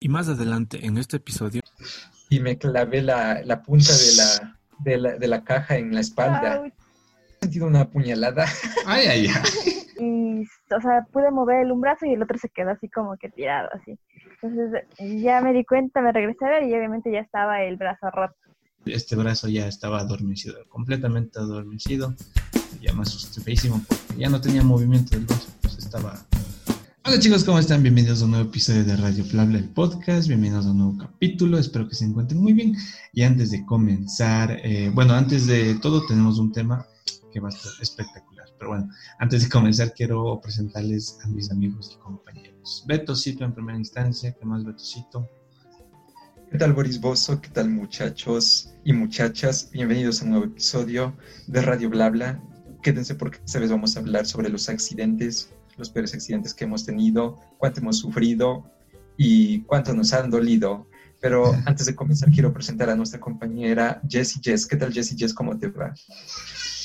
Y más adelante en este episodio. Y me clavé la, la punta de la, de la, de la caja en la espalda. He sentido una puñalada. Ay, ay, ay. Y, o sea, pude mover el un brazo y el otro se quedó así como que tirado, así. Entonces ya me di cuenta, me regresé a ver y obviamente ya estaba el brazo roto. Este brazo ya estaba adormecido, completamente adormecido. Ya me asusté porque ya no tenía movimiento del brazo, pues estaba Hola chicos, ¿cómo están? Bienvenidos a un nuevo episodio de Radio Flable, el podcast. Bienvenidos a un nuevo capítulo. Espero que se encuentren muy bien. Y antes de comenzar, eh, bueno, antes de todo tenemos un tema que va a estar espectacular. Pero bueno, antes de comenzar quiero presentarles a mis amigos y compañeros. Betocito en primera instancia. ¿Qué más, Betocito? ¿Qué tal, Boris Bozo? ¿Qué tal, muchachos y muchachas? Bienvenidos a un nuevo episodio de Radio Blabla. Quédense porque esta vez vamos a hablar sobre los accidentes los peores accidentes que hemos tenido, cuánto hemos sufrido y cuánto nos han dolido. Pero antes de comenzar, quiero presentar a nuestra compañera Jessie Jess. ¿Qué tal, Jessie Jess? ¿Cómo te va?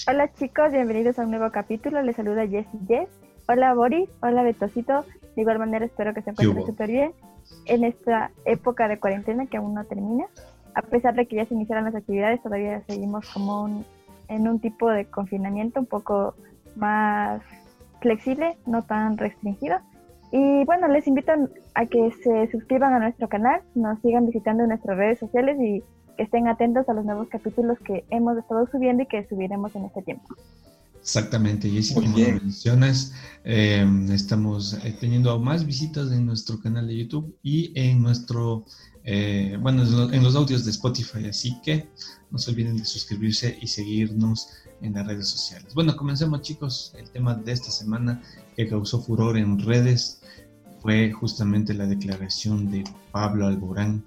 Hola, chicos. Bienvenidos a un nuevo capítulo. Les saluda Jessie Jess. Hola, Boris. Hola, Betosito. De igual manera, espero que se encuentren súper bien en esta época de cuarentena que aún no termina. A pesar de que ya se iniciaron las actividades, todavía seguimos como en un tipo de confinamiento un poco más flexible, no tan restringido. Y bueno, les invito a que se suscriban a nuestro canal, nos sigan visitando en nuestras redes sociales y que estén atentos a los nuevos capítulos que hemos estado subiendo y que subiremos en este tiempo. Exactamente, Jessy, como lo mencionas, eh, estamos teniendo más visitas en nuestro canal de YouTube y en nuestro, eh, bueno, en los audios de Spotify, así que no se olviden de suscribirse y seguirnos en las redes sociales. Bueno, comencemos chicos. El tema de esta semana que causó furor en redes fue justamente la declaración de Pablo Alborán,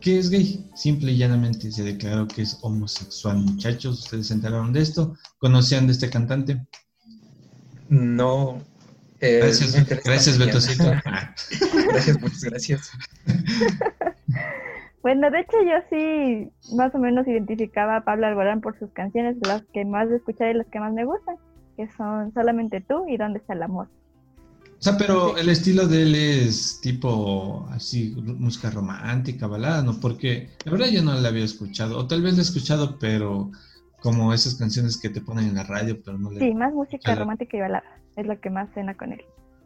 que es gay. Simple y llanamente se declaró que es homosexual. Muchachos, ¿ustedes se enteraron de esto? ¿Conocían de este cantante? No. Eh, gracias, gracias Betosito. gracias, muchas gracias. Bueno, de hecho yo sí más o menos identificaba a Pablo Alborán por sus canciones, las que más escuché y las que más me gustan, que son Solamente tú y ¿Dónde está el amor? O sea, pero el estilo de él es tipo así, música romántica, balada, ¿no? Porque la verdad yo no la había escuchado, o tal vez la he escuchado, pero como esas canciones que te ponen en la radio, pero no le... Sí, más música romántica y balada, es lo que más cena con él.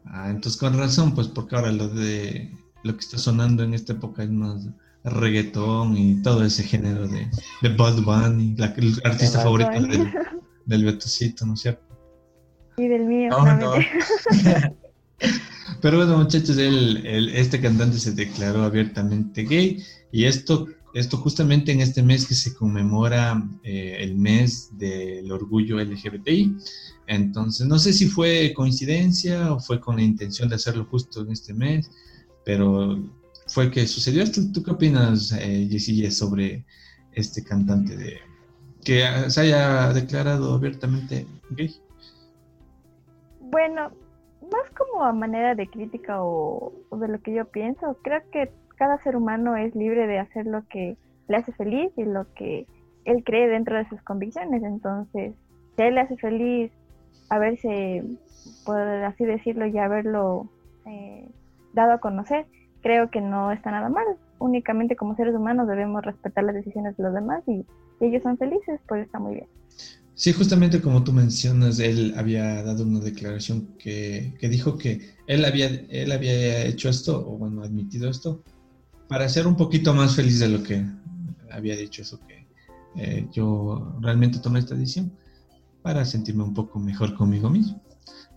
Ah, entonces con razón, pues porque ahora lo de lo que está sonando en esta época es más reggaetón y todo ese género de, de Bud Bunny, la, el artista favorito del, del Betocito, ¿no es cierto? Y del mío. Pero bueno, muchachos, él, este cantante se declaró abiertamente gay y esto, esto justamente en este mes que se conmemora eh, el mes del orgullo LGBTI. Entonces, no sé si fue coincidencia o fue con la intención de hacerlo justo en este mes, pero fue que sucedió esto. ¿Tú qué opinas, eh, sobre este cantante de que se haya declarado abiertamente gay? Bueno, más como a manera de crítica o, de lo que yo pienso, creo que cada ser humano es libre de hacer lo que le hace feliz y lo que él cree dentro de sus convicciones. Entonces, si a él le hace feliz haberse, por así decirlo, y haberlo eh, dado a conocer, creo que no está nada mal. Únicamente como seres humanos debemos respetar las decisiones de los demás y si ellos son felices, pues está muy bien. Sí, justamente como tú mencionas, él había dado una declaración que, que dijo que él había, él había hecho esto, o bueno, admitido esto, para ser un poquito más feliz de lo que había dicho eso, que eh, yo realmente tomé esta decisión para sentirme un poco mejor conmigo mismo.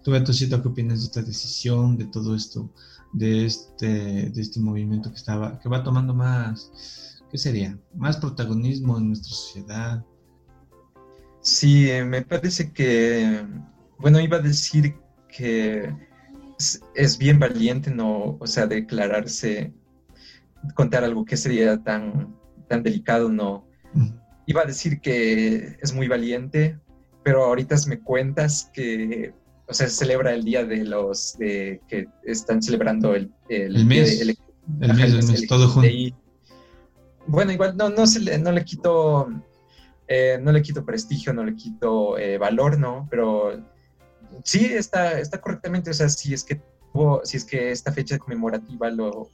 Tú, Betosito, ¿qué opinas de esta decisión, de todo esto? De este, de este movimiento que, estaba, que va tomando más, ¿qué sería? Más protagonismo en nuestra sociedad. Sí, me parece que, bueno, iba a decir que es, bien valiente, no, o sea, declararse, contar algo que sería tan, tan delicado, no. Iba a decir que es muy valiente, pero ahorita me cuentas que o sea, se celebra el día de los de que están celebrando el, el, mes, el, mes, todo junto. bueno, igual no, no, se le, no le quito eh, no le quito prestigio, no le quito eh, valor, ¿no? Pero sí está, está correctamente, o sea, si es que si es que esta fecha conmemorativa lo,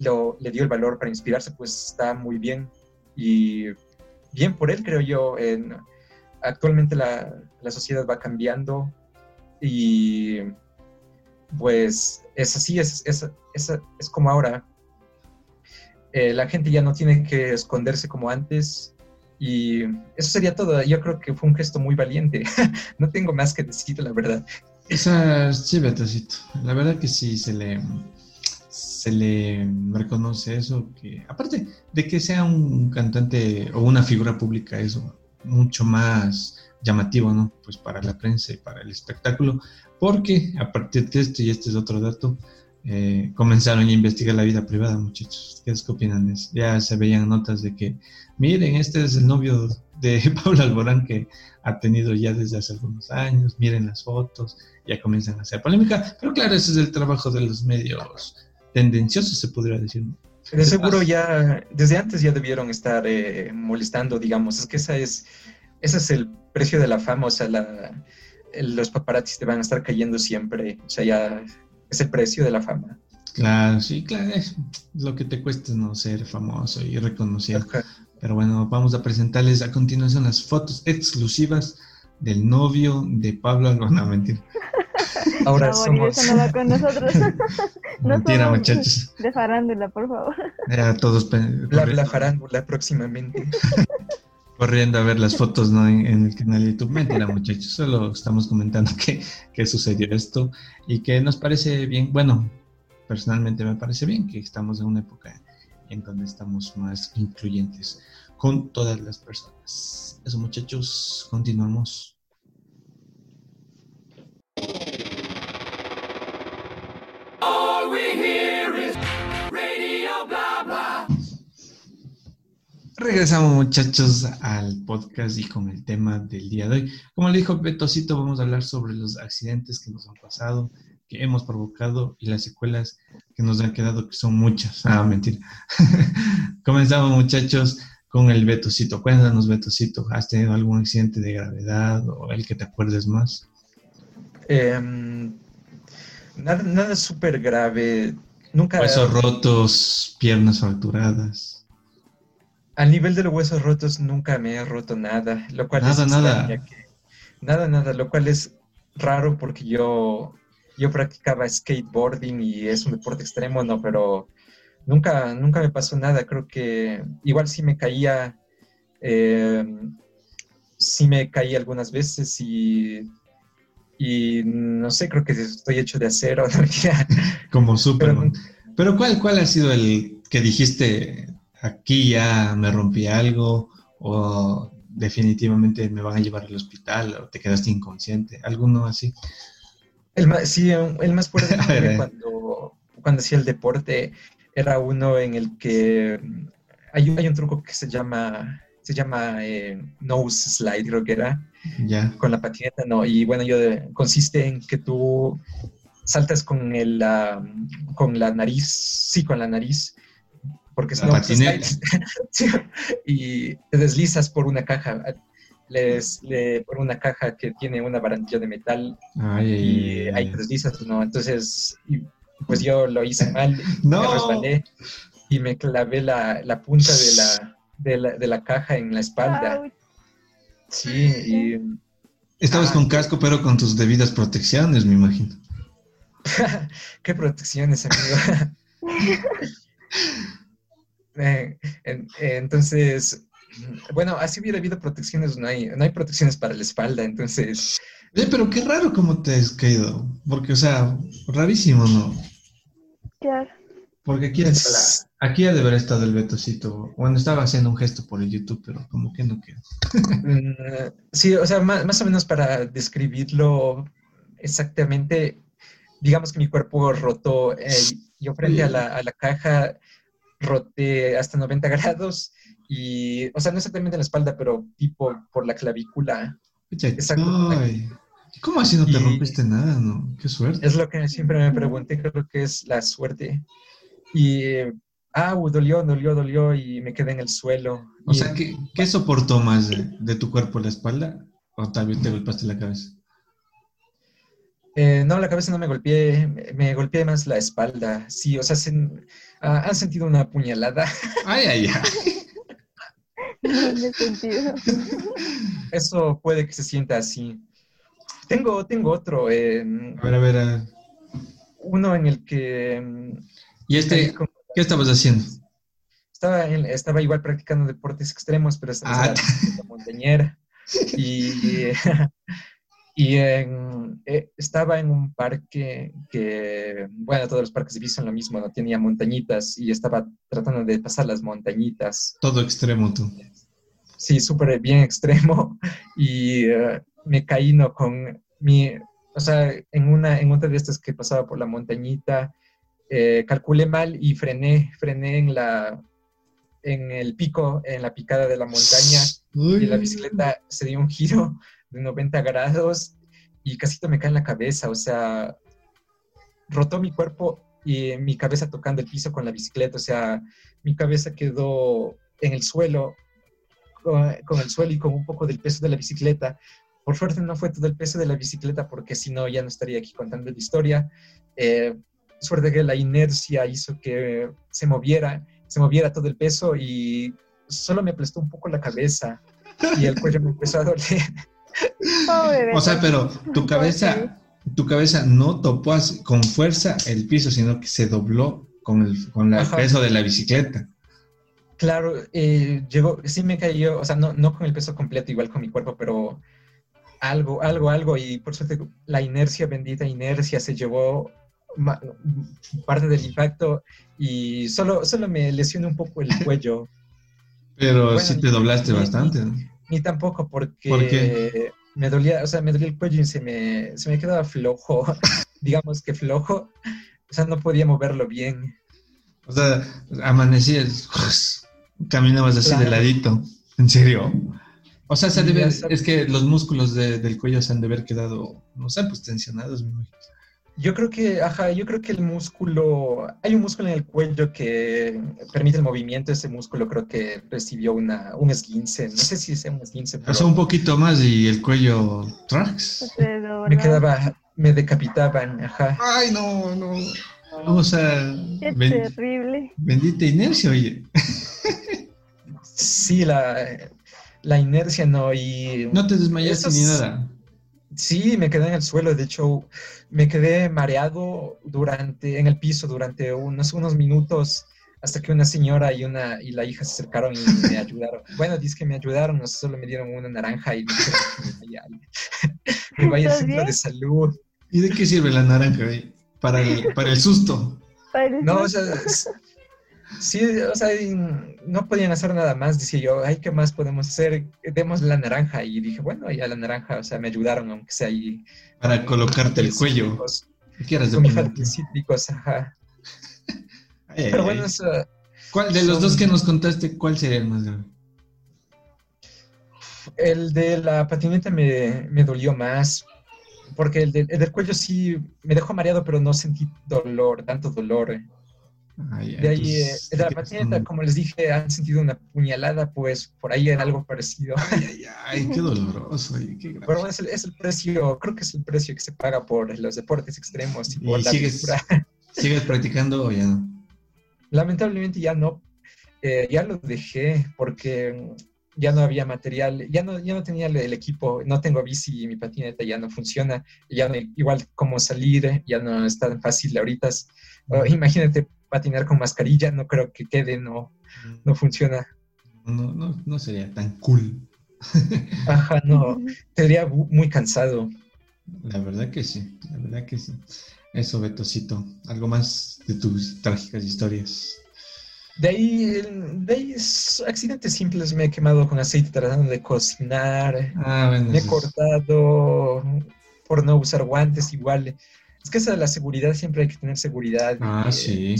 lo, le dio el valor para inspirarse, pues está muy bien. Y bien por él, creo yo. En, actualmente la, la sociedad va cambiando y pues es así, es, es, es, como ahora. Eh, la gente ya no tiene que esconderse como antes y eso sería todo. Yo creo que fue un gesto muy valiente. no tengo más que decir, la verdad. Esa, sí, Betacito. La verdad que sí se le, se le reconoce eso. Que aparte de que sea un cantante o una figura pública, eso mucho más llamativo, ¿no? Pues para la prensa y para el espectáculo, porque a partir de esto, y este es otro dato, eh, comenzaron a investigar la vida privada, muchachos. ¿Qué, ¿Qué opinan de eso? Ya se veían notas de que, miren, este es el novio de Pablo Alborán que ha tenido ya desde hace algunos años, miren las fotos, ya comienzan a hacer polémica, pero claro, ese es el trabajo de los medios tendenciosos, se podría decir. De seguro ya, desde antes ya debieron estar eh, molestando, digamos, es que esa es, ese es el precio de la fama, o sea, la, los paparazzis te van a estar cayendo siempre, o sea, ya es el precio de la fama. Claro, sí, claro, es lo que te cuesta no ser famoso y reconocido. Pero bueno, vamos a presentarles a continuación las fotos exclusivas del novio de Pablo No, mentira. Ahora somos... no va con nosotros. no mentira, muchachos. De farándula, por favor. Era todos... La, la farándula próximamente. corriendo a ver las fotos ¿no? en, el canal de YouTube. Mentira, muchachos, solo estamos comentando que, que, sucedió esto y que nos parece bien, bueno, personalmente me parece bien que estamos en una época en donde estamos más incluyentes con todas las personas. Eso, muchachos, continuamos. Regresamos muchachos al podcast y con el tema del día de hoy. Como le dijo Betocito, vamos a hablar sobre los accidentes que nos han pasado, que hemos provocado y las secuelas que nos han quedado, que son muchas. Ah, mentira. Comenzamos muchachos con el Betocito. Cuéntanos Betocito, ¿has tenido algún accidente de gravedad o el que te acuerdes más? Em, nada nada súper grave. Nunca... Huesos rotos, piernas fracturadas. Al nivel de los huesos rotos nunca me he roto nada, lo cual nada, es nada. nada, nada, lo cual es raro porque yo, yo practicaba skateboarding y es un deporte extremo, no, pero nunca, nunca me pasó nada. Creo que igual sí me caía, eh, sí me caí algunas veces y, y no sé, creo que estoy hecho de acero. Como Superman. Pero, pero ¿cuál, ¿cuál ha sido el que dijiste, aquí ya me rompí algo o definitivamente me van a llevar al hospital o te quedaste inconsciente, alguno así. El más, sí, el más fuerte cuando, cuando hacía el deporte era uno en el que hay un, hay un truco que se llama se llama eh, nose slide, creo que era, con la patineta, ¿no? Y bueno, yo consiste en que tú saltas con, el, con la nariz, sí, con la nariz, porque si no, y te deslizas por una caja, les, por una caja que tiene una barandilla de metal y ahí te deslizas, ¿no? Entonces, pues yo lo hice mal, no. me resbalé y me clavé la, la punta de la, de la, de la, caja en la espalda. Sí, y... Estabas con casco, pero con tus debidas protecciones, me imagino. ¿Qué protecciones, amigo? Eh, entonces, bueno, así hubiera habido protecciones, no hay, no hay protecciones para la espalda, entonces... pero qué raro cómo te has caído, porque, o sea, rarísimo, ¿no? Claro. Porque aquí, aquí ha de haber estado el Betocito, bueno, estaba haciendo un gesto por el YouTube, pero como que no quedó. Mm, sí, o sea, más, o menos para describirlo exactamente, digamos que mi cuerpo roto, eh, yo frente a la, a la caja roté hasta 90 grados y, o sea, no exactamente en la espalda, pero tipo por la clavícula. Exacto. ¿Cómo así no te rompiste nada, no? Qué suerte. Es lo que siempre me pregunté, creo que es la suerte. Y, ah, dolió, dolió, dolió y me quedé en el suelo. O sea, ¿qué, ¿qué, soportó más de, tu cuerpo, la espalda? ¿O tal vez te golpeaste la cabeza? Eh, no, la cabeza no me golpeé, me golpeé más la espalda. Sí, o sea, ah, han sentido una puñalada. Ay, ay, ay. No sentido. Eso puede que se sienta así. Tengo, tengo otro. Eh, a ver, a ver. Uno en el que... ¿Y este qué estabas haciendo? Estaba, estaba igual practicando deportes extremos, pero estaba ah. en la montañera. Y... Y eh, estaba en un parque que, bueno, todos los parques de son lo mismo, no tenía montañitas y estaba tratando de pasar las montañitas. Todo extremo tú. Sí, súper bien extremo. Y eh, me caí ¿no? con mi, o sea, en una, en una de estas que pasaba por la montañita, eh, calculé mal y frené, frené en la, en el pico, en la picada de la montaña y la bicicleta se dio un giro de 90 grados y casi me cae en la cabeza, o sea, rotó mi cuerpo y mi cabeza tocando el piso con la bicicleta, o sea, mi cabeza quedó en el suelo, con, el suelo y con un poco del peso de la bicicleta. Por suerte no fue todo el peso de la bicicleta porque si no ya no estaría aquí contando la historia. Eh, suerte que la inercia hizo que se moviera, se moviera todo el peso y solo me aplastó un poco la cabeza y el cuello me empezó a doler. o sea, pero tu cabeza, tu cabeza no topó con fuerza el piso, sino que se dobló con el, con el peso de la bicicleta. Claro, eh, llegó, sí me cayó, o sea, no, no con el peso completo, igual con mi cuerpo, pero algo, algo, algo, y por suerte la inercia, bendita inercia, se llevó parte del impacto y solo, solo me lesioné un poco el cuello. Pero sí te doblaste bastante. Ni tampoco, porque me dolía, o sea, me dolía el cuello y se me, se me quedaba flojo, digamos que flojo, o sea, no podía moverlo bien. O sea, amanecías, caminabas así de ladito, ¿en serio? O sea, se debe, es que los músculos del cuello se han de haber quedado, no sé, pues tensionados, me imagino. Yo creo que, ajá, yo creo que el músculo, hay un músculo en el cuello que permite el movimiento, ese músculo creo que recibió una, un esguince, no sé si es un esguince. Pero... Sea, un poquito más y el cuello tracks. Me quedaba, me decapitaban, ajá. Ay, no, no. O sea, Qué terrible. Bendita inercia, oye. sí, la, la inercia no, y... No te desmayaste ni nada. Sí, me quedé en el suelo, de hecho me quedé mareado durante, en el piso durante unos, unos minutos hasta que una señora y una y la hija se acercaron y me ayudaron. Bueno, dice que me ayudaron, no solo me dieron una naranja y me dijeron que me vaya, al centro de salud. ¿Y de qué sirve la naranja? Para el, para el susto. No, o sea, Sí, o sea, no podían hacer nada más. Decía yo, ay, ¿qué más podemos hacer? Demos la naranja. Y dije, bueno, ya la naranja, o sea, me ayudaron, aunque sea ahí. Para colocarte el cuello. ¿Qué quieres de cítricos, ajá. Pero bueno, eso, ¿Cuál de los dos que nos contaste, cuál sería el más grave? El de la patineta me, me dolió más, porque el, el, del cuello sí me dejó mareado, pero no sentí dolor, tanto dolor de ahí, eh, la patineta, como les dije, han sentido una puñalada, pues por ahí era algo parecido. Ay, ay, ay, qué doloroso. qué Pero es el, es el, precio, creo que es el precio que se paga por los deportes extremos y por la sigues, ¿Sigues practicando o ya no? Lamentablemente ya no. Eh, ya lo dejé porque ya no había material, ya no, ya no tenía el, equipo, no tengo bici y mi patineta ya no funciona, ya no, igual como salir, ya no es tan fácil ahorita. imagínate patinar con mascarilla, no creo que quede, no, no funciona. No, no, no sería tan cool. Ajá, no, sería muy cansado. La verdad que sí, la verdad que sí. Eso, Betocito, algo más de tus trágicas historias. De ahí, de ahí accidentes simples, me he quemado con aceite tratando de cocinar, ah, me he cortado por no usar guantes igual es que esa de la seguridad siempre hay que tener seguridad. Ah, eh, sí.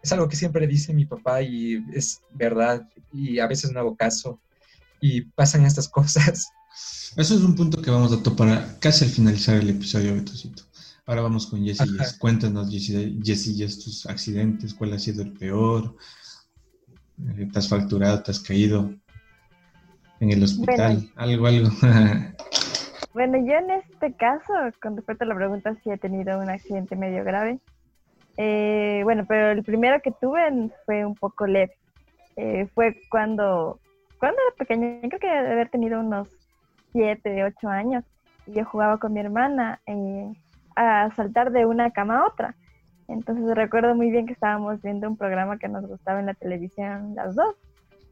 es algo que siempre dice mi papá y es verdad y a veces no hago caso y pasan estas cosas. Eso es un punto que vamos a topar casi al finalizar el episodio, Betocito. Ahora vamos con Jessy. Cuéntanos, Jessy, tus accidentes, cuál ha sido el peor. Eh, ¿Te has fracturado? ¿Te has caído en el hospital? algo, algo. Bueno, yo en este caso, con respecto a la pregunta, sí he tenido un accidente medio grave. Eh, bueno, pero el primero que tuve fue un poco leve. Eh, fue cuando, cuando era pequeña, creo que de haber tenido unos 7, 8 años. Y yo jugaba con mi hermana eh, a saltar de una cama a otra. Entonces recuerdo muy bien que estábamos viendo un programa que nos gustaba en la televisión las dos.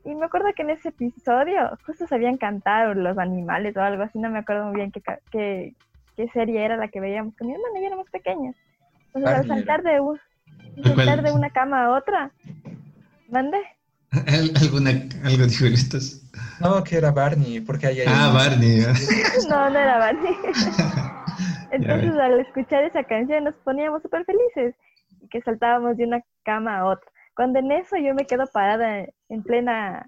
Y me acuerdo que en ese episodio justo sabían cantar los animales o algo así, no me acuerdo muy bien qué, qué, qué serie era la que veíamos con mi hermana y éramos pequeñas. Entonces al saltar de, un, saltar de una cama a otra, ¿mande? ¿Alguna, algo diferente? No, que era Barney, porque hay Ah, Barney. no, no era Barney. Entonces al escuchar esa canción nos poníamos súper felices y que saltábamos de una cama a otra. Cuando en eso yo me quedo parada en plena,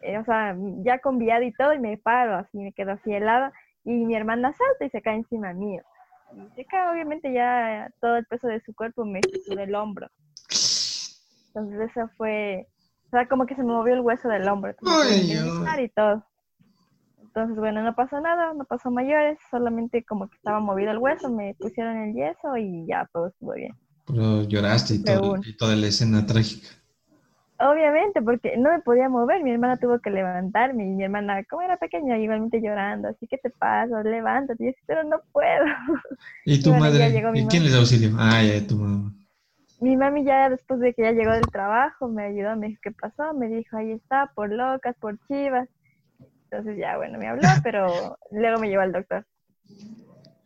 eh, o sea, ya con viado y todo, y me paro así, me quedo así helada, y mi hermana salta y se cae encima mío. Y se cae, obviamente, ya todo el peso de su cuerpo me subió el hombro. Entonces, eso fue, o sea, como que se me movió el hueso del hombro. y todo. Entonces, bueno, no pasó nada, no pasó mayores, solamente como que estaba movido el hueso, me pusieron el yeso y ya todo estuvo bien. Pero lloraste y, todo, y toda la escena trágica. Obviamente, porque no me podía mover, mi hermana tuvo que levantarme y mi hermana, como era pequeña, igualmente llorando, así que te pasa, levántate, y yo, pero no puedo. ¿Y tu madre? ¿Y quién les auxilió? Ah, ya, tu mamá. Mi mami ya después de que ya llegó del trabajo me ayudó, me dijo qué pasó, me dijo ahí está, por locas, por chivas. Entonces ya, bueno, me habló, pero luego me llevó al doctor.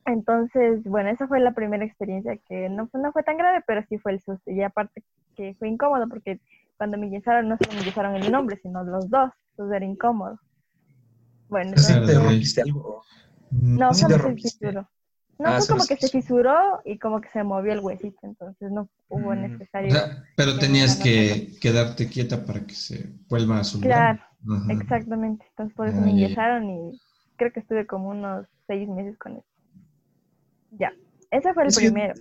Entonces, bueno, esa fue la primera experiencia que no, no fue tan grave, pero sí fue el susto. Y aparte que fue incómodo porque cuando me yesaron no solo me yesaron el nombre, sino los dos. Entonces era incómodo. Bueno, entonces, ¿Te rompiste algo? No, solo se fisuró. No, ah, fue como que se fisuró y como que se movió el huesito, entonces no hubo mm. necesario. pero tenías que quedarte quieta para que se vuelva a su Claro, exactamente. Entonces por eso me yesaron y creo que estuve como unos seis meses con eso. Ya, ese fue el primero.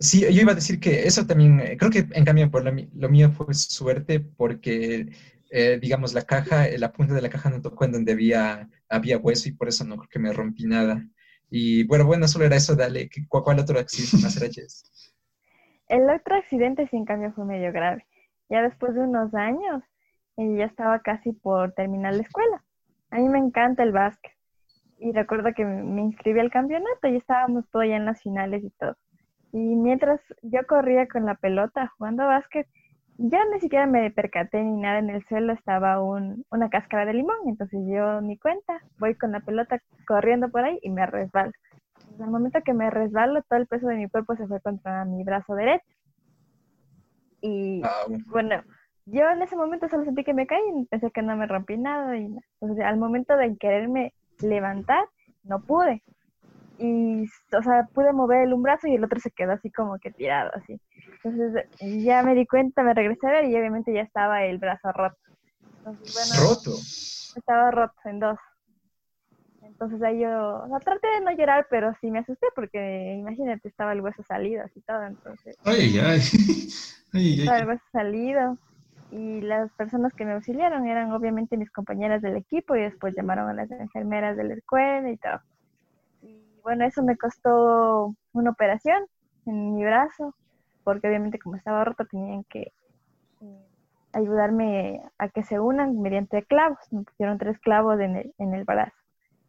Sí, yo iba a decir que eso también, eh, creo que en cambio por lo, mío fue suerte porque, eh, digamos, la caja, la punta de la caja no tocó en donde había, había hueso y por eso no creo que me rompí nada. Y bueno, bueno, solo era eso, dale. ¿Cuál otro accidente más era, El otro accidente, sin cambio, fue medio grave. Ya después de unos años, eh, ya estaba casi por terminar la escuela. A mí me encanta el básquet y recuerdo que me inscribí al campeonato y estábamos todos ya en las finales y todo. Y mientras yo corría con la pelota jugando básquet, ya ni siquiera me percaté ni nada en el suelo, estaba un, una cáscara de limón, entonces yo ni cuenta, voy con la pelota corriendo por ahí y me resbalo. En el momento que me resbalo, todo el peso de mi cuerpo se fue contra mi brazo derecho. Y bueno, yo en ese momento solo sentí que me caí y pensé que no me rompí nada. Y Entonces, al momento de quererme levantar, no pude. Y, o sea, pude mover un brazo y el otro se quedó así como que tirado, así. Entonces, ya me di cuenta, me regresé a ver y obviamente ya estaba el brazo roto. ¿Roto? Estaba roto en dos. Entonces ahí yo, o sea, traté de no llorar, pero sí me asusté porque imagínate, estaba el hueso salido así todo, entonces. Ay, ay. ay, Estaba el hueso salido y las personas que me auxiliaron eran obviamente mis compañeras del equipo y después llamaron a las enfermeras de la escuela y todo. Y bueno, eso me costó una operación en mi brazo, porque obviamente como estaba roto tenían que eh, ayudarme a que se unan mediante clavos. Me pusieron tres clavos en el, en el brazo.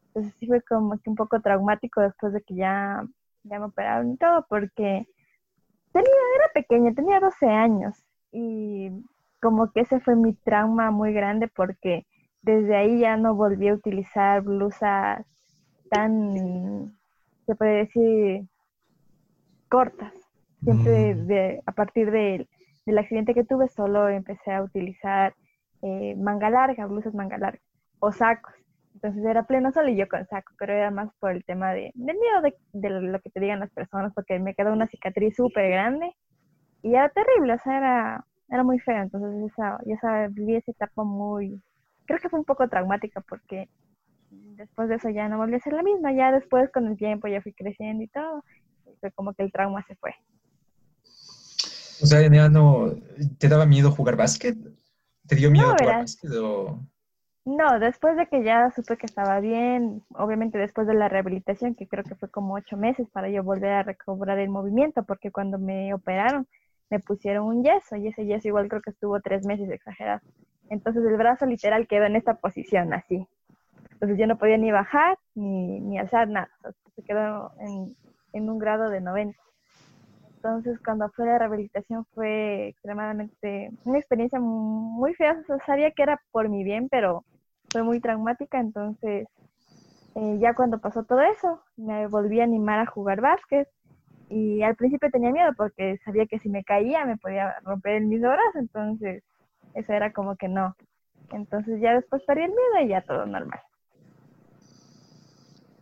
Entonces sí fue como que un poco traumático después de que ya, ya me operaron y todo, porque tenía, era pequeña, tenía 12 años y como que ese fue mi trauma muy grande porque desde ahí ya no volví a utilizar blusas tan, se puede decir, cortas. Siempre mm. de, a partir del accidente que tuve solo empecé a utilizar eh, manga larga, blusas manga larga o sacos. Entonces era pleno sol y yo con saco, pero era más por el tema de, del miedo de, de lo que te digan las personas, porque me quedó una cicatriz súper grande y era terrible, o sea, era era muy feo, entonces esa, esa, viví esa etapa muy, creo que fue un poco traumática porque después de eso ya no volví a ser la misma, ya después con el tiempo ya fui creciendo y todo, fue como que el trauma se fue. O sea, ya no, ¿te daba miedo jugar básquet? ¿Te dio miedo jugar básquet No, después de que ya supe que estaba bien, obviamente después de la rehabilitación, que creo que fue como ocho meses para yo volver a recobrar el movimiento, porque cuando me operaron me pusieron un yeso y ese yeso igual creo que estuvo tres meses exagerado. Entonces el brazo literal quedó en esta posición, así. Entonces yo no podía ni bajar ni, ni alzar nada, se quedó en, en un grado de 90. Entonces, cuando fue la rehabilitación fue extremadamente una experiencia muy fea. sabía que era por mi bien, pero fue muy traumática. Entonces, eh, ya cuando pasó todo eso, me volví a animar a jugar básquet. Y al principio tenía miedo porque sabía que si me caía me podía romper el mismo brazo. Entonces, eso era como que no. Entonces, ya después perdí el miedo y ya todo normal.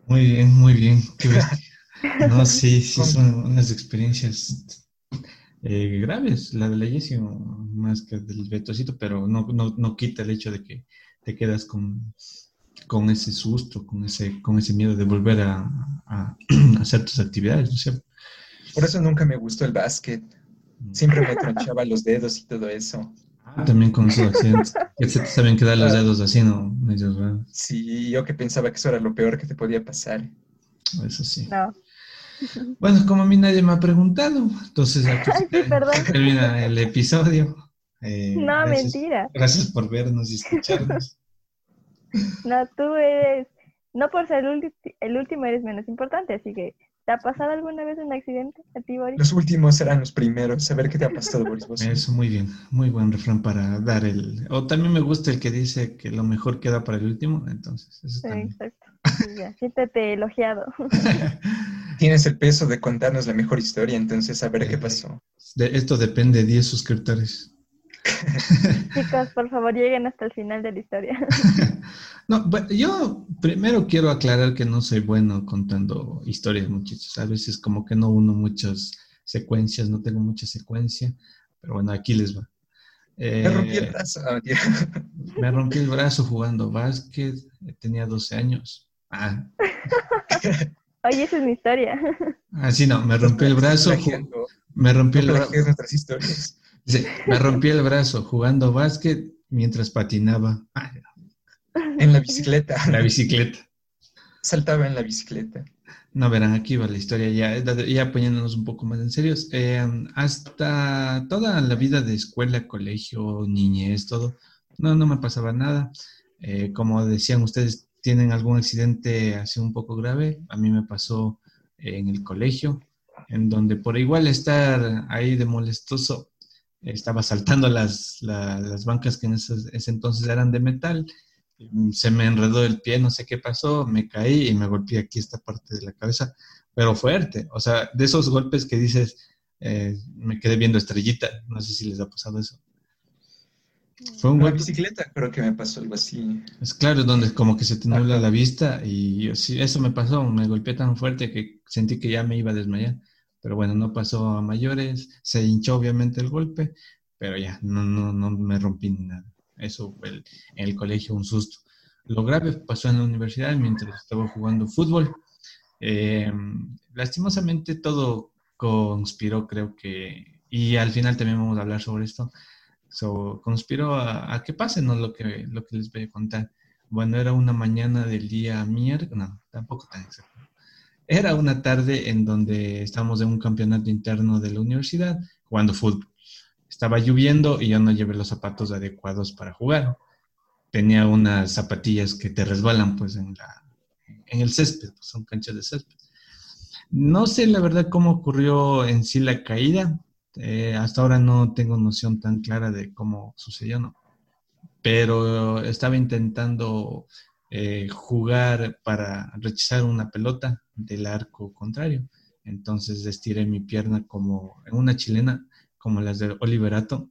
Muy bien, muy bien. No, sí, sí, son unas experiencias eh, graves, la de la Jessie más que del Betocito, pero no, no, no, quita el hecho de que te quedas con, con ese susto, con ese, con ese miedo de volver a, a, hacer tus actividades, ¿no es cierto? Por eso nunca me gustó el básquet. Siempre me tronchaba los dedos y todo eso. Ah, también con esos accidentes. que se te saben quedar los ah. dedos así, ¿no? Medio Sí, yo que pensaba que eso era lo peor que te podía pasar. Eso sí. No. Bueno, como a mí nadie me ha preguntado, entonces aquí termina el episodio. Eh, no, mentira. Gracias por vernos y escucharnos. No, tú eres, no por ser el, el último eres menos importante, así que ¿Te ha pasado alguna vez un accidente a ti, Boris? Los últimos serán los primeros. A ver qué te ha pasado, Boris. Eso, muy bien. Muy buen refrán para dar el... O también me gusta el que dice que lo mejor queda para el último, entonces. Eso sí, exacto. Sí, te he elogiado. Tienes el peso de contarnos la mejor historia, entonces a ver qué pasó. esto depende de 10 suscriptores. Chicos, por favor, lleguen hasta el final de la historia. no, yo primero quiero aclarar que no soy bueno contando historias, muchachos. A veces como que no uno muchas secuencias, no tengo mucha secuencia, pero bueno, aquí les va. me rompí el eh, brazo. Ah, me rompí el brazo jugando básquet, tenía 12 años. Ah. Oye, esa es mi historia. Ah, sí, no, me rompí el brazo. Me rompí el brazo. nuestras historias me rompí el brazo jugando básquet mientras patinaba. En la bicicleta. En la bicicleta. Saltaba en la bicicleta. No, verán, aquí va la historia ya, ya poniéndonos un poco más en serio. Eh, hasta toda la vida de escuela, colegio, niñez, todo, no, no me pasaba nada. Eh, como decían ustedes, tienen algún accidente así un poco grave. A mí me pasó en el colegio, en donde por igual estar ahí de molestoso, estaba saltando las, las bancas que en ese, entonces eran de metal, se me enredó el pie, no sé qué pasó, me caí y me golpeé aquí esta parte de la cabeza, pero fuerte, o sea, de esos golpes que dices, eh, me quedé viendo estrellita, no sé si les ha pasado eso. Fue un golpe. bicicleta creo que me pasó algo así. Es claro, donde como que se te nubla la vista y sí, eso me pasó, me golpeé tan fuerte que sentí que ya me iba a desmayar. Pero bueno, no pasó a mayores, se hinchó obviamente el golpe, pero ya, no, no, no me rompí nada. Eso fue en el colegio un susto. Lo grave pasó en la universidad mientras estaba jugando fútbol. Eh, lastimosamente todo conspiró, creo que, y al final también vamos a hablar sobre esto, conspiró a, que pase, ¿no? Lo que, lo que les voy a contar. Bueno, era una mañana del día miércoles, no, tampoco tan exacto. Era una tarde en donde estábamos en un campeonato interno de la universidad jugando fútbol. Estaba lloviendo y yo no llevé los zapatos adecuados para jugar. Tenía unas zapatillas que te resbalan pues en, la, en el césped, pues, son canchas de césped. No sé la verdad cómo ocurrió en sí la caída. Eh, hasta ahora no tengo noción tan clara de cómo sucedió, ¿no? Pero estaba intentando eh, jugar para rechazar una pelota del arco contrario. Entonces estiré mi pierna como en una chilena, como las de Oliverato.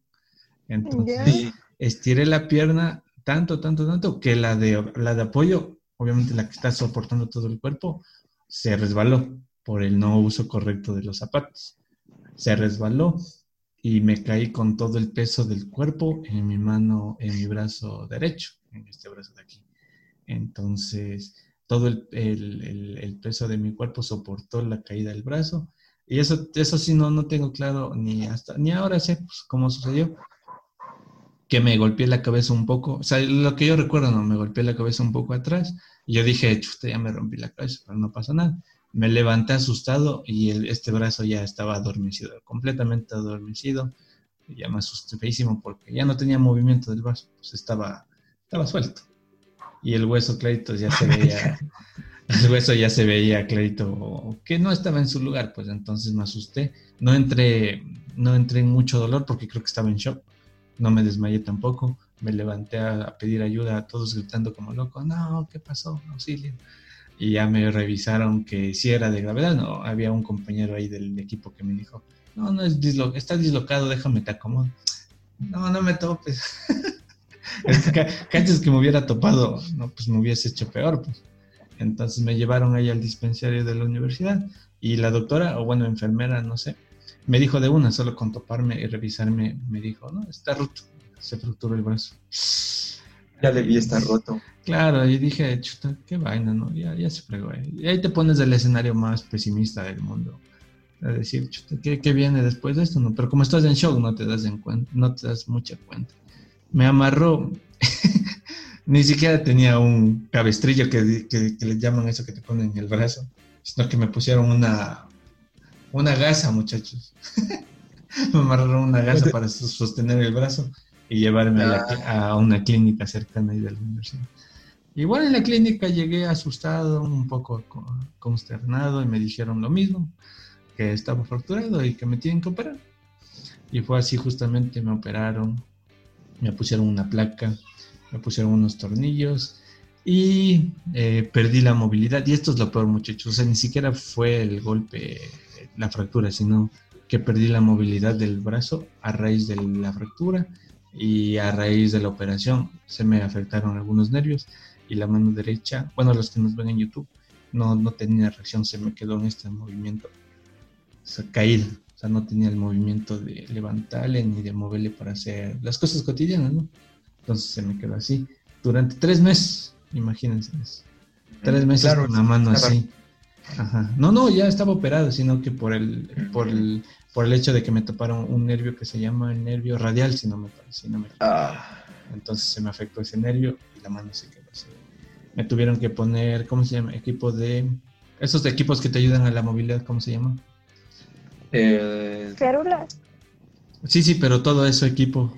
Entonces estiré la pierna tanto, tanto, tanto que la de, la de apoyo, obviamente la que está soportando todo el cuerpo, se resbaló por el no uso correcto de los zapatos. Se resbaló y me caí con todo el peso del cuerpo en mi mano, en mi brazo derecho, en este brazo de aquí. Entonces, todo el, peso de mi cuerpo soportó la caída del brazo. Y eso, eso sí no, no tengo claro ni hasta, ni ahora sé pues, cómo sucedió. que me golpeé la cabeza un poco, o sea, lo que yo recuerdo, no, me golpeé la cabeza un poco atrás, y yo dije, chuta, ya me rompí la cabeza, pero no pasa nada. Me levanté asustado y este brazo ya estaba adormecido, completamente adormecido, y ya me asusté feísimo porque ya no tenía movimiento del brazo, pues estaba, estaba suelto. Y el hueso clarito ya se veía, el hueso ya se veía clarito que no estaba en su lugar, pues entonces me asusté. No entré, no entré en mucho dolor porque creo que estaba en shock no me desmayé tampoco, me levanté a, pedir ayuda a todos gritando como loco, no, ¿qué pasó? Auxilio. Y ya me revisaron que si era de gravedad, no, había un compañero ahí del equipo que me dijo, no, no, es dislo está dislocado, déjame te acomodo. No, no me topes. es que, antes que me hubiera topado, no, pues me hubiese hecho peor, pues. Entonces me llevaron ahí al dispensario de la universidad y la doctora, o bueno, enfermera, no sé, me dijo de una, solo con toparme y revisarme, me dijo, no, está roto, se fracturó el brazo. Ya le vi, está roto. Claro, y dije, chuta, qué vaina, ¿no? Ya, ya se fregó. Eh. Y ahí te pones del escenario más pesimista del mundo. A decir, chuta, ¿qué, ¿qué, viene después de esto? No, pero como estás en shock, no te das en cuenta, no te das mucha cuenta. Me amarró, ni siquiera tenía un cabestrillo que, que, que le llaman eso que te ponen en el brazo, sino que me pusieron una, una gasa, muchachos. me amarraron una gasa para sostener el brazo y llevarme a, ah. una clínica cercana ahí de la universidad. Igual en la clínica llegué asustado, un poco consternado y me dijeron lo mismo, que estaba fracturado y que me tienen que operar. Y fue así justamente, me operaron, me pusieron una placa, me pusieron unos tornillos y eh, perdí la movilidad. Y esto es lo peor, muchachos. O sea, ni siquiera fue el golpe la fractura, sino que perdí la movilidad del brazo a raíz de la fractura y a raíz de la operación se me afectaron algunos nervios y la mano derecha, bueno, los que nos ven en YouTube, no, no tenía reacción, se me quedó en este movimiento, o sea, caída, sea, no tenía el movimiento de levantarle ni de moverle para hacer las cosas cotidianas, ¿no? Entonces se me quedó así durante tres meses, imagínense Tres meses con la mano así. Ajá. No, no, ya estaba operado, sino que por el, por el, por el hecho de que me toparon un nervio que se llama el nervio radial, si no me parece. no me ah. Entonces se me afectó ese nervio y la mano se quedó así. Me tuvieron que poner, ¿cómo se llama? Equipo de... Esos equipos que te ayudan a la movilidad, ¿cómo se llama? Eh... Sí, sí, pero todo eso equipo.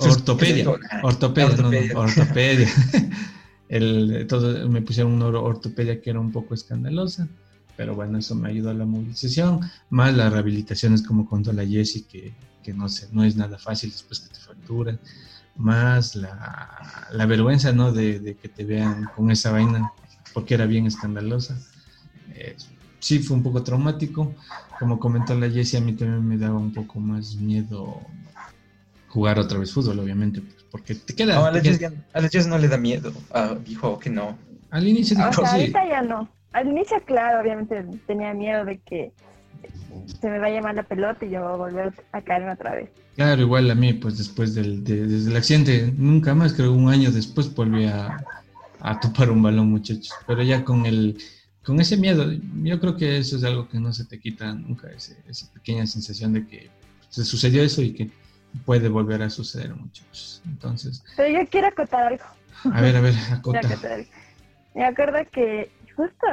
ortopedia. Ortopedia, no, no, ortopedia. El, todo, me pusieron una ortopedia que era un poco escandalosa, pero bueno, eso me ayudó a la movilización, más las rehabilitaciones como contó la Jessie, que, que no, sé, no es nada fácil después que te fracturan, más la, la vergüenza ¿no? De, de, que te vean con esa vaina, porque era bien escandalosa. Eh, sí, fue un poco traumático. Como comentó la Jessie, a mí también me daba un poco más miedo jugar otra vez fútbol, obviamente, pues, porque te queda... No, a la no le da miedo, ah, dijo que no. Al inicio dijo, o sea, ahorita ya no. Al inicio, claro, obviamente tenía miedo de que se me vaya mal la pelota y yo voy a volver a caerme otra vez. Claro, igual a mí, pues después del desde el accidente, nunca más, creo un año después volví a, a topar un balón, muchachos. Pero ya con el con ese miedo, yo creo que eso es algo que no se te quita nunca, esa pequeña sensación de que se sucedió eso y que puede volver a suceder, muchachos. Entonces. Pero yo quiero acotar algo. A ver, a ver, acota. Me acuerdo que justo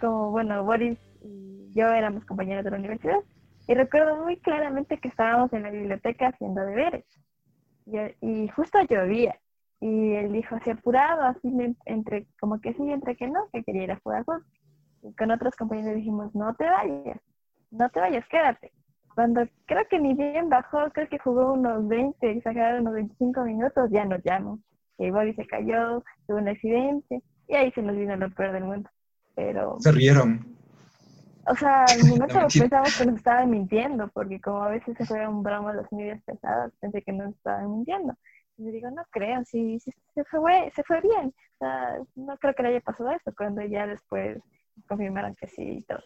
como, bueno, Boris y yo éramos compañeros de la universidad, y recuerdo muy claramente que estábamos en la biblioteca haciendo deberes. Y, y justo llovía. Y él dijo así apurado, así entre, como que sí, entre que no, que quería ir a jugar Y con otros compañeros dijimos, no te vayas, no te vayas, quédate cuando creo que ni bien bajó, creo que jugó unos 20, exageraron unos 25 minutos, ya nos llamó. Que Bobby se cayó, tuvo un accidente, y ahí se nos vino lo peor del mundo. Pero... Se rieron. O sea, momento pensamos que nos estaban mintiendo, porque como a veces se juegan broma los medios pesados, pensé que nos estaban mintiendo. Y digo, no creo, sí, sí, se, fue, se fue bien. O sea, no creo que le haya pasado eso, cuando ya después confirmaron que sí y todo.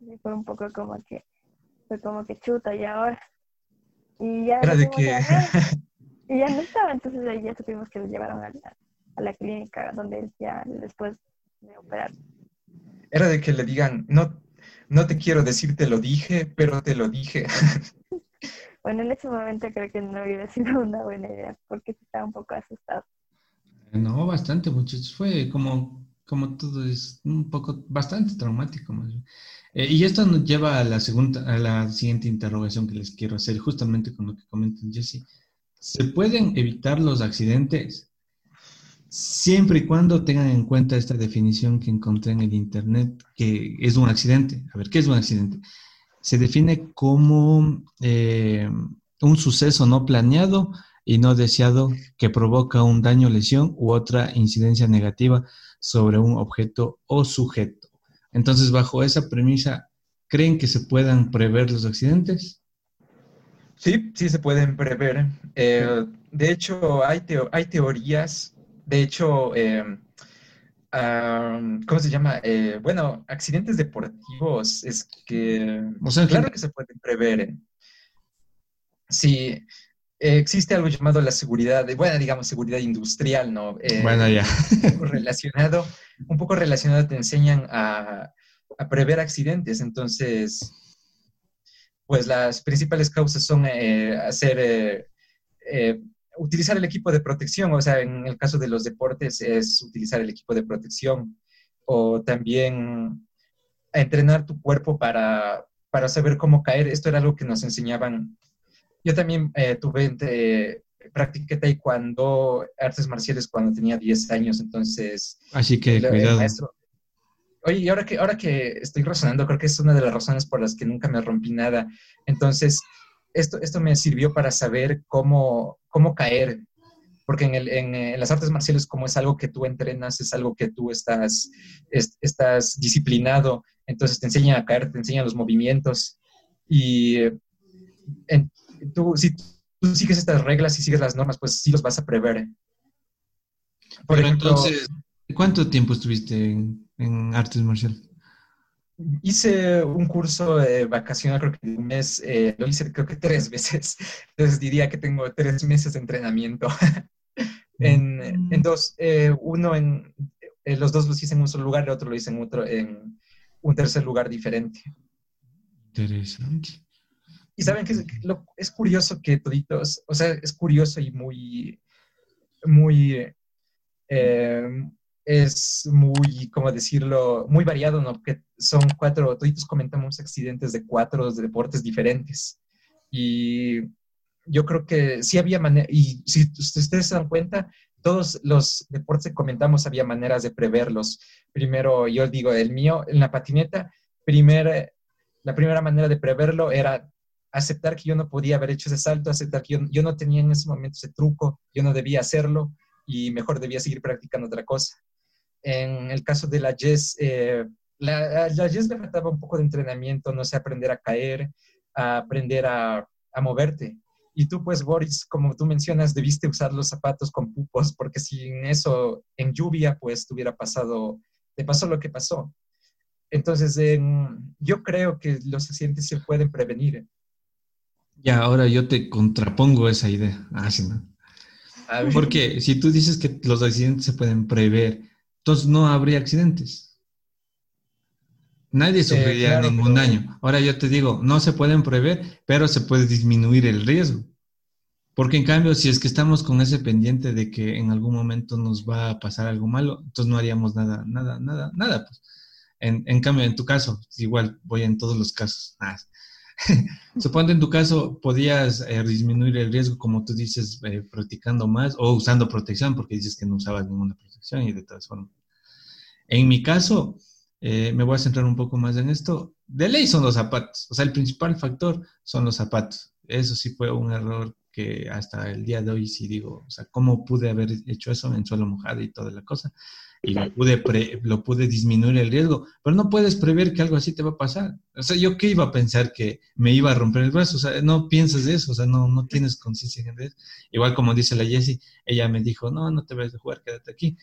Y fue un poco como que fue como que chuta y ahora. Y ya, Era de que... y ya no estaba, entonces ahí ya supimos que lo llevaron a la, a la clínica donde ya después de operar. Era de que le digan, no, no te quiero decir te lo dije, pero te lo dije. Bueno, en ese momento creo que no hubiera sido una buena idea porque estaba un poco asustado. No, bastante, muchachos. Fue como, como todo es un poco, bastante traumático. Eh, y esto nos lleva a la segunda, a la siguiente interrogación que les quiero hacer, justamente con lo que comentan Jesse. ¿Se pueden evitar los accidentes siempre y cuando tengan en cuenta esta definición que encontré en el Internet, que es un accidente? A ver, ¿qué es un accidente? Se define como eh, un suceso no planeado y no deseado que provoca un daño, lesión u otra incidencia negativa sobre un objeto o sujeto. Entonces, bajo esa premisa, ¿creen que se puedan prever los accidentes? Sí, sí se pueden prever. Eh, de hecho, hay, hay teorías, de hecho, eh, ¿cómo se llama? Eh, bueno, accidentes deportivos, es que, claro que se pueden prever. Sí, existe algo llamado la seguridad, bueno, digamos, seguridad industrial, ¿no? Eh, bueno, ya. un poco relacionado, un poco relacionado te enseñan a, prever accidentes, entonces, pues las principales causas son eh, hacer, eh, utilizar el equipo de protección, o sea, en el caso de los deportes es utilizar el equipo de protección, o también entrenar tu cuerpo para, para saber cómo caer. Esto era algo que nos enseñaban yo también eh, tuve, eh, practiqué taekwondo, artes marciales cuando tenía 10 años, entonces... Así que, cuidado. oye, y ahora que, ahora que estoy razonando, creo que es una de las razones por las que nunca me rompí nada. Entonces, esto, esto me sirvió para saber cómo, cómo caer, porque en, el, en, las artes marciales como es algo que tú entrenas, es algo que tú estás, estás disciplinado, entonces te enseñan a caer, te enseñan los movimientos y en, tú, si tú sigues estas reglas y sigues las normas, pues sí los vas a prever. Por ejemplo, entonces, ¿cuánto tiempo estuviste en, artes marciales? Hice un curso de vacacional, creo que un mes, eh, lo hice creo que tres veces, entonces diría que tengo tres meses de entrenamiento. en, mm. en, dos, eh, uno en, eh, los dos los hice en un solo lugar, el otro lo hice en otro, en un tercer lugar diferente. Interesante. Y saben que es, curioso que toditos, o sea, es curioso y muy, muy, eh, es muy, ¿cómo decirlo? Muy variado, ¿no? Que son cuatro, toditos comentamos accidentes de cuatro deportes diferentes. Y yo creo que sí había manera, y si ustedes se dan cuenta, todos los deportes que comentamos había maneras de preverlos. Primero, yo digo, el mío, en la patineta, primer, la primera manera de preverlo era aceptar que yo no podía haber hecho ese salto, aceptar que yo, no tenía en ese momento ese truco, yo no debía hacerlo y mejor debía seguir practicando otra cosa. En el caso de la Jess, eh, la, la Jess le faltaba un poco de entrenamiento, no sé, aprender a caer, a aprender a, a moverte. Y tú, pues, Boris, como tú mencionas, debiste usar los zapatos con pupos, porque sin eso, en lluvia, pues, te hubiera pasado, te pasó lo que pasó. Entonces, yo creo que los accidentes se pueden prevenir. Ya, ahora yo te contrapongo esa idea. Ah, sí, ¿no? Porque si tú dices que los accidentes se pueden prever, entonces no habría accidentes. Nadie sufriría ningún daño. Ahora yo te digo, no se pueden prever, pero se puede disminuir el riesgo. Porque en cambio, si es que estamos con ese pendiente de que en algún momento nos va a pasar algo malo, entonces no haríamos nada, nada, nada, nada. Pues. En, en cambio, en tu caso, igual voy en todos los casos. Ah, Suponte en tu caso podías eh, disminuir el riesgo, como tú dices, eh, practicando más o usando protección, porque dices que no usabas ninguna protección y de todas formas. En mi caso, eh, me voy a centrar un poco más en esto. De ley son los zapatos, o sea, el principal factor son los zapatos. Eso sí fue un error que hasta el día de hoy sí digo, o sea, ¿cómo pude haber hecho eso en suelo mojado y toda la cosa? y lo pude, lo pude disminuir el riesgo, pero no puedes prever que algo así te va a pasar. O sea, yo qué iba a pensar que me iba a romper el brazo, o sea, no piensas de eso, o sea, no, no tienes conciencia de eso. Igual como dice la Jessie, ella me dijo, no, no te vayas a jugar, quédate aquí.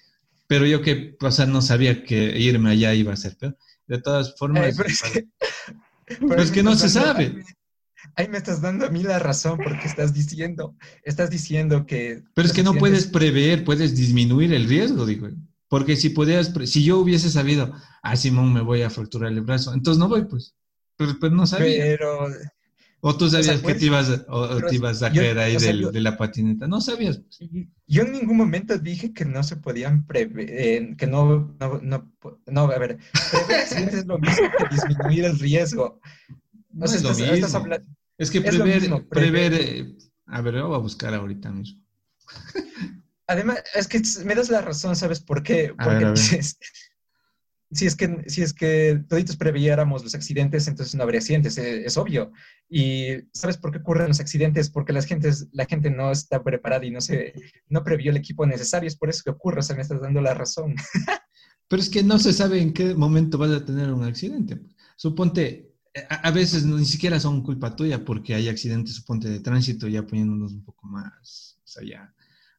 Pero yo que, o sea, no sabía que irme allá iba a ser peor. De todas formas... pero es que, pero es que no se sabe. Ahí me estás dando a mí la razón porque estás diciendo, estás diciendo que... Pero es que no puedes prever, puedes disminuir el riesgo, digo. Porque si podías, si yo hubiese sabido, ah, Simón, me voy a fracturar el brazo, entonces no voy, pues. Pero pues no sabía. Pero, ¿O tú sabías que te ibas, a caer ahí de la patineta? No sabías. Pues. Yo en ningún momento dije que no se podían prever, eh, que no, no, no, no, a ver, prever accidentes es lo mismo que disminuir el riesgo. No es lo mismo. es que prever, prever, eh, a ver, lo voy a buscar ahorita mismo. Además, es que me das la razón, ¿sabes por qué? Porque si es que, si es que toditos previéramos los accidentes, entonces no habría accidentes, eh, es, obvio. Y ¿sabes por qué ocurren los accidentes? Porque la gente, la gente no está preparada y no, se, no previó el equipo necesario, es por eso que ocurre, o sea, me estás dando la razón. Pero es que no se sabe en qué momento vas a tener un accidente. Suponte, a, veces ni siquiera son culpa tuya porque hay accidentes, suponte, de tránsito, ya poniéndonos un poco más, o sea, ya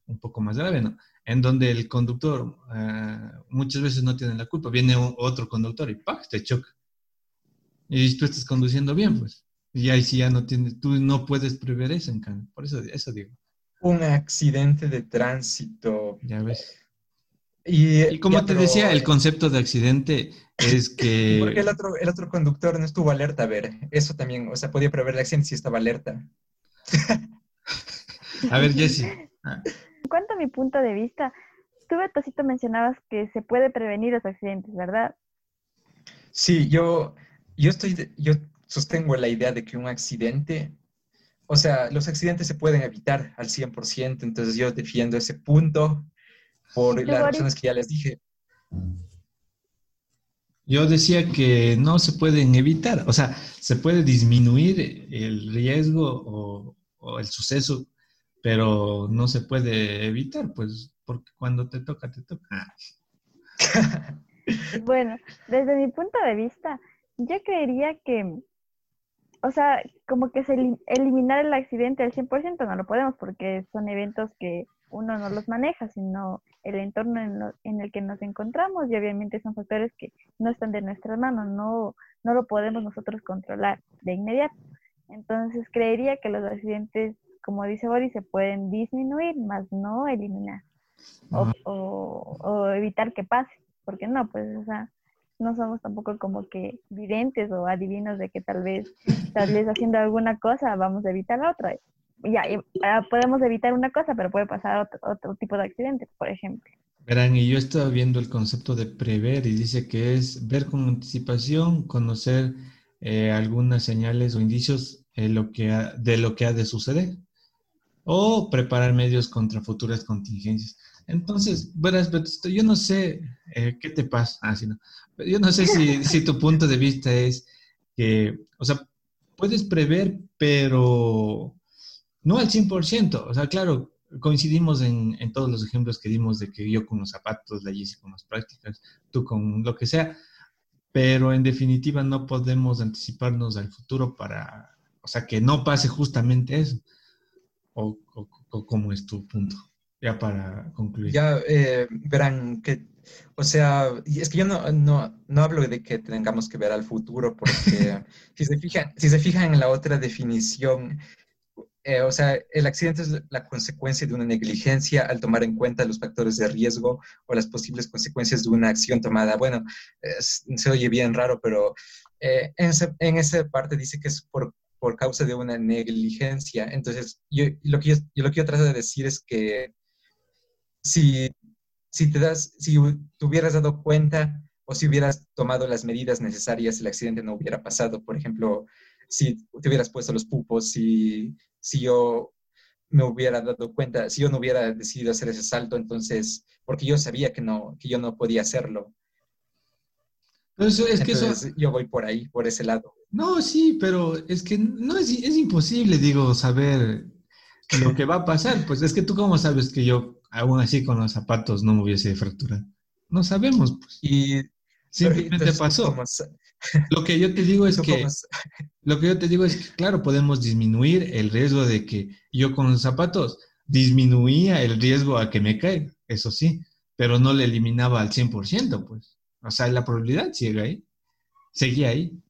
un poco más grave, ¿no? en donde el conductor eh, muchas veces no tiene la culpa. Viene otro conductor y ¡pah! te choca. Y tú estás conduciendo bien, pues. Y ahí sí ya no tienes, tú no puedes prever eso, en cambio. Por eso, eso digo. Un accidente de tránsito. Ya ves. Y, como te decía, el concepto de accidente es que... Porque el otro, el otro conductor no estuvo alerta, a ver, eso también, o sea, podía prever el accidente si estaba alerta. a ver, Jesse. En cuanto a mi punto de vista, tú, Betosito, mencionabas que se puede prevenir los accidentes, ¿verdad? Sí, yo, yo, estoy, yo sostengo la idea de que un accidente, o sea, los accidentes se pueden evitar al 100%, entonces yo defiendo ese punto por las razones que ya les dije. Yo decía que no se pueden evitar, o sea, se puede disminuir el riesgo o, o el suceso pero no se puede evitar, pues, porque cuando te toca, te toca. bueno, desde mi punto de vista, yo creería que, o sea, como que se eliminar el accidente al 100% no lo podemos porque son eventos que uno no los maneja, sino el entorno en, en, el que nos encontramos y obviamente son factores que no están de nuestra mano, no, no lo podemos nosotros controlar de inmediato. Entonces creería que los accidentes como dice Boris, se pueden disminuir, más no eliminar. O, evitar que pase, porque no, pues, o sea, no somos tampoco como que videntes o adivinos de que tal vez, tal vez haciendo alguna cosa vamos a evitar la otra. Ya, ah, podemos evitar una cosa, pero puede pasar otro, otro tipo de accidente, por ejemplo. Verán, y yo estaba viendo el concepto de prever y dice que es ver con anticipación, conocer eh, algunas señales o indicios eh, lo que de lo que ha de suceder o preparar medios contra futuras contingencias. Entonces, verás, yo no sé eh, qué te pasa, ah, no. yo no sé si, si, tu punto de vista es que, o sea, puedes prever, pero no al 100%, o sea, claro, coincidimos en, en, todos los ejemplos que dimos de que yo con los zapatos, la Jessie con las prácticas, tú con lo que sea, pero en definitiva no podemos anticiparnos al futuro para, o sea, que no pase justamente eso o, cómo es tu punto? Ya para concluir. Ya eh, verán que, o sea, es que yo no, no, no, hablo de que tengamos que ver al futuro, porque si, se fijan, si se fijan en la otra definición, eh, o sea, el accidente es la consecuencia de una negligencia al tomar en cuenta los factores de riesgo o las posibles consecuencias de una acción tomada. Bueno, se oye bien raro, pero eh, en, en, esa parte dice que es por por causa de una negligencia. Entonces, yo lo que yo, lo que yo trato de decir es que si, si te das, si te hubieras dado cuenta o si hubieras tomado las medidas necesarias, el accidente no hubiera pasado. Por ejemplo, si te hubieras puesto los pupos, si, si yo me hubiera dado cuenta, si yo no hubiera decidido hacer ese salto, entonces, porque yo sabía que, no, que yo no podía hacerlo. es que eso... yo voy por ahí, por ese lado. No, sí, pero es que no es, es imposible, digo, saber lo que va a pasar. Pues es que tú cómo sabes que yo, aún así con los zapatos, no me hubiese fracturado. No sabemos, pues. Y simplemente pasó. Lo que yo te digo es que, lo que yo te digo es que, claro, podemos disminuir el riesgo de que yo con los zapatos disminuía el riesgo a que me caiga, eso sí, pero no le eliminaba al 100%, pues. O sea, la probabilidad sigue ahí, seguía ahí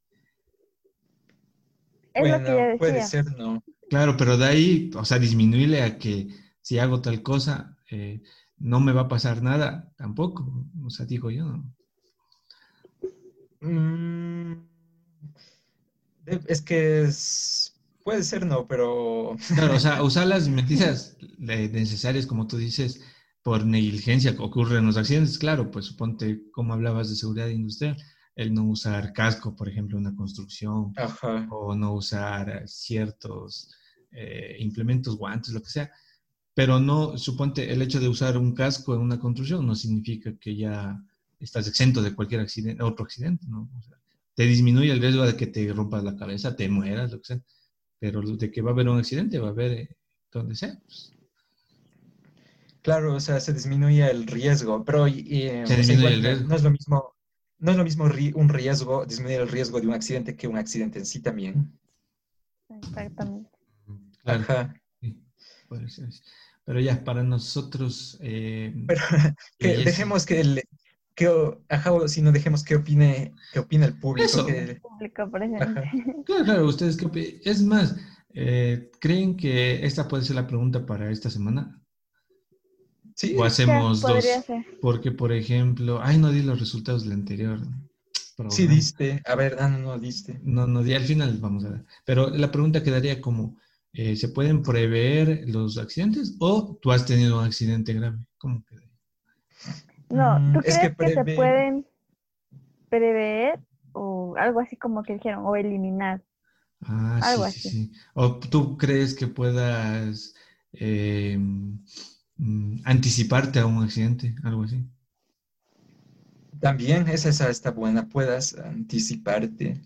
bueno, puede ser, no. Claro, pero de ahí, o sea, disminuirle a que si hago tal cosa, eh, no me va a pasar nada, tampoco. O sea, digo yo, ¿no? Mm, es que puede ser no, pero... Claro, o sea, usar las medidas necesarias, como tú dices, por negligencia que ocurren los accidentes, claro, pues suponte, como hablabas de seguridad industrial, el no usar casco, por ejemplo, en una construcción, o no usar ciertos eh, implementos, guantes, lo que sea. Pero no, suponte, el hecho de usar un casco en una construcción no significa que ya estás exento de cualquier accidente, otro accidente, ¿no? O sea, te disminuye el riesgo de que te rompas la cabeza, te mueras, lo que sea. Pero de que va a haber un accidente, va a haber eh, donde sea. Pues. Claro, o sea, se disminuye el riesgo, pero eh, no es lo mismo no es lo mismo un riesgo, disminuir el riesgo de un accidente que un accidente en sí también. Exactamente. Ajá. Pero ya, para nosotros... Eh, Pero que dejemos que el... Que, ajá, si no dejemos que opine, que opine el público. El público, por ejemplo. Claro, claro, ustedes qué opinan. Es más, eh, ¿creen que esta puede ser la pregunta para esta semana? O hacemos dos. Porque, por ejemplo, ay, no di los resultados del anterior. Sí, diste. A ver, no, no, diste. No, no di. Al final vamos a ver. Pero la pregunta quedaría como, eh, ¿se pueden prever los accidentes o tú has tenido un accidente grave? ¿Cómo queda? No, ¿tú mm, crees que, se pueden prever o algo así como que dijeron, o eliminar? Ah, algo así. Sí. ¿O tú crees que puedas... Eh, Mm, anticiparte a un accidente, algo así. También esa está buena, puedas anticiparte.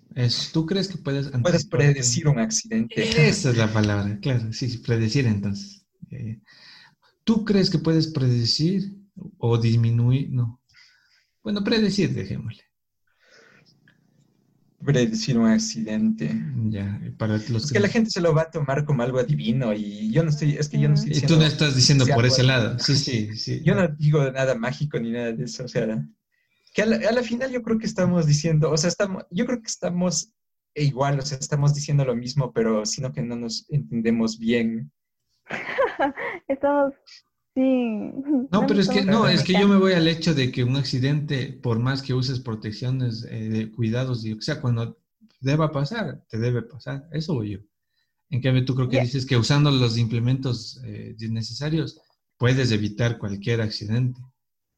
¿Tú crees que puedes Puedes predecir un accidente. Esa es la palabra, claro, sí, predecir entonces. Eh, ¿Tú crees que puedes predecir o disminuir? No. Bueno, predecir, dejémosle predecir un accidente. Ya, para los es que, la gente se lo va a tomar como algo adivino y yo no estoy, es que yo no estoy diciendo... Y tú no estás diciendo por ese lado, sí, sí, sí. Yo no digo nada mágico ni nada de eso, o sea, que a la, final yo creo que estamos diciendo, o sea, estamos, yo creo que estamos igual, o sea, estamos diciendo lo mismo, pero sino que no nos entendemos bien. estamos Sí. No, pero es que no, es que yo me voy al hecho de que un accidente, por más que uses protecciones eh, de cuidados, o sea, cuando deba pasar, te debe pasar. Eso voy yo. En cambio, tú creo que dices que usando los implementos eh, necesarios puedes evitar cualquier accidente.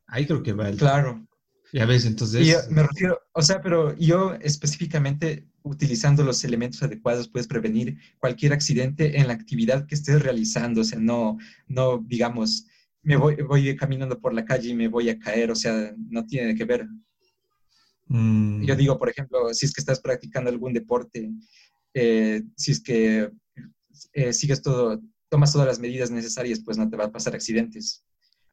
Ahí creo que va el. Claro. Ya ves, entonces. me refiero, o sea, pero yo específicamente utilizando los elementos adecuados puedes prevenir cualquier accidente en la actividad que estés realizando, o sea, no, no digamos, me voy, voy caminando por la calle y me voy a caer, o sea, no tiene que ver. Mm. Yo digo, por ejemplo, si es que estás practicando algún deporte, eh, si es que eh, sigues todo, tomas todas las medidas necesarias, pues no te va a pasar accidentes.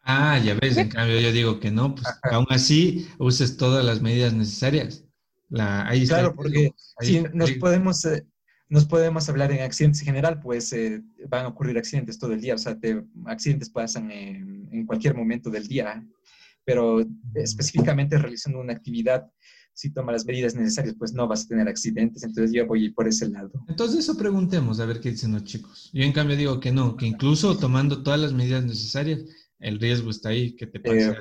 Ah, ya ves, en cambio yo digo que no, pues aún así uses todas las medidas necesarias claro, porque si nos podemos, eh, nos podemos hablar en accidentes en general, pues eh, van a ocurrir accidentes todo el día, o sea, accidentes pasan en, cualquier momento del día, pero específicamente realizando una actividad, si toma las medidas necesarias, pues no vas a tener accidentes, entonces yo voy por ese lado. Entonces eso preguntemos, a ver qué dicen los chicos. Yo en cambio digo que no, que incluso tomando todas las medidas necesarias, el riesgo está ahí, que te pase. Eh,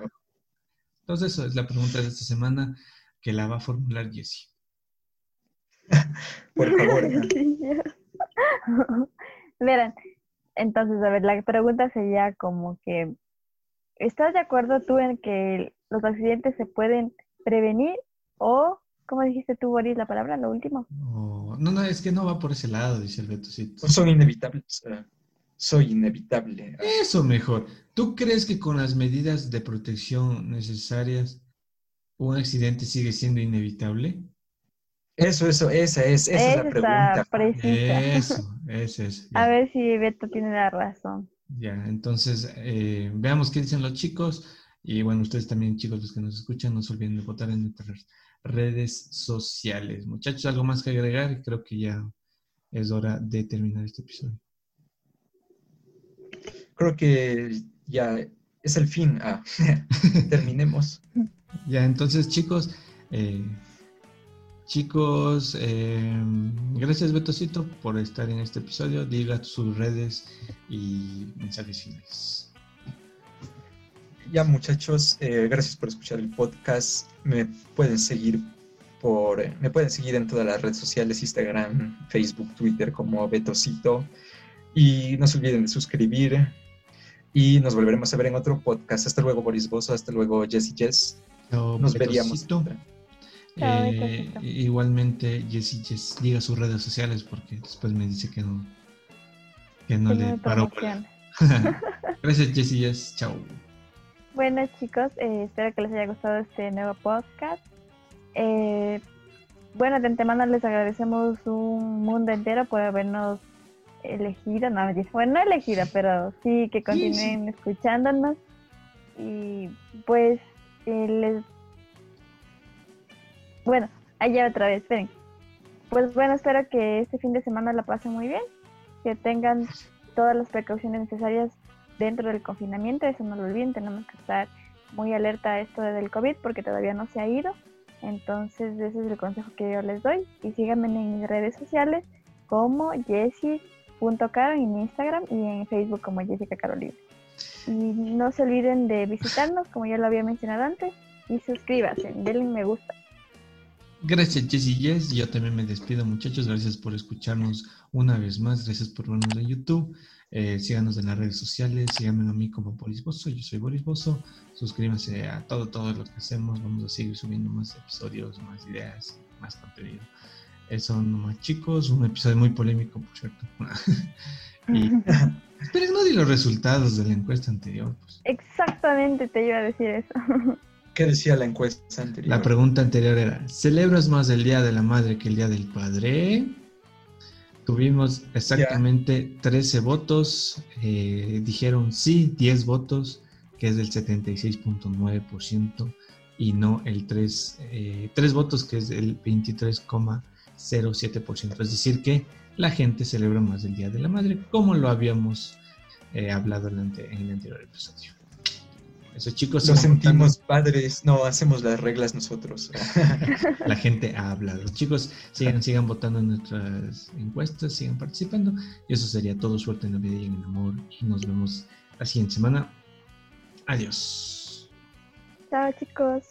entonces esa es la pregunta de esta semana que la va a formular Jessie. Por favor. Verán, entonces, a ver, la pregunta sería como que, ¿estás de acuerdo tú en que los accidentes se pueden prevenir o, ¿cómo dijiste tú, Boris, la palabra, lo último? no, no, es que no va por ese lado, dice el Betocito. Son inevitables. soy inevitable. Eso mejor. ¿Tú crees que con las medidas de protección necesarias un accidente sigue siendo inevitable? Eso, eso, esa es, esa, es la pregunta. Eso, eso es. A ver si Beto tiene la razón. Ya, entonces eh, veamos qué dicen los chicos. Y bueno, ustedes también, chicos, los que nos escuchan, no se olviden de votar en nuestras redes sociales. Muchachos, ¿algo más que agregar? Creo que ya es hora de terminar este episodio. Creo que ya es el fin. Ah, terminemos. Ya, entonces chicos, eh, chicos, eh, gracias Betocito por estar en este episodio. Diga sus redes y mensajes finales. Ya muchachos, eh, gracias por escuchar el podcast. Me pueden seguir por, me pueden seguir en todas las redes sociales, Instagram, Facebook, Twitter como Betocito. Y no se olviden de suscribir. Y nos volveremos a ver en otro podcast. Hasta luego, Boris Bozo. Hasta luego, Jessy Jess. Nos veríamos. Eh, igualmente, Jessy Jess, diga sus redes sociales porque después me dice que no, que no le paró. Gracias, Jessy Jess. Chao. Bueno, chicos, eh, espero que les haya gustado este nuevo podcast. Eh, bueno, de antemano les agradecemos un mundo entero por habernos elegido, no, bueno, no elegido, pero sí que continúen escuchándonos. Y pues les... Bueno, allá otra vez, esperen. Pues bueno, espero que este fin de semana la pasen muy bien, que tengan todas las precauciones necesarias dentro del confinamiento, eso no lo olviden, tenemos que estar muy alerta a esto del COVID porque todavía no se ha ido. Entonces ese es el consejo que yo les doy y síganme en mis redes sociales como Jessie.caro en Instagram y en Facebook como Jessica Carolina. Y no se olviden de visitarnos como ya lo había mencionado antes y suscríbanse, denle me gusta. Gracias Jessie Yes, yo también me despido muchachos, gracias por escucharnos una vez más, gracias por vernos en YouTube. Eh, síganos en las redes sociales, síganme a mí como Boris Bozo, yo soy Boris Bozo, suscríbanse a todo, todo lo que hacemos, vamos a seguir subiendo más episodios, más ideas, más contenido. Eso nomás chicos, un episodio muy polémico, por cierto. y esperen no di los resultados de la encuesta anterior. Pues. Exactamente, te iba a decir eso. ¿Qué decía la encuesta anterior? La pregunta anterior era, ¿celebras más el Día de la Madre que el Día del Padre? Tuvimos exactamente 13 votos, eh, dijeron sí, 10 votos, que es del 76.9%, y no el 3, eh, 3 votos, que es el 23,07%. Es decir, que la gente celebra más el Día de la Madre, como lo habíamos eh, hablado en el anterior episodio. Esos chicos Nos sentimos padres, no hacemos las reglas nosotros. La gente habla. Los chicos sigan, sigan votando en nuestras encuestas, sigan participando. Y eso sería todo. Suerte en la vida y en el amor. Y nos vemos la siguiente semana. Adiós. Chao chicos.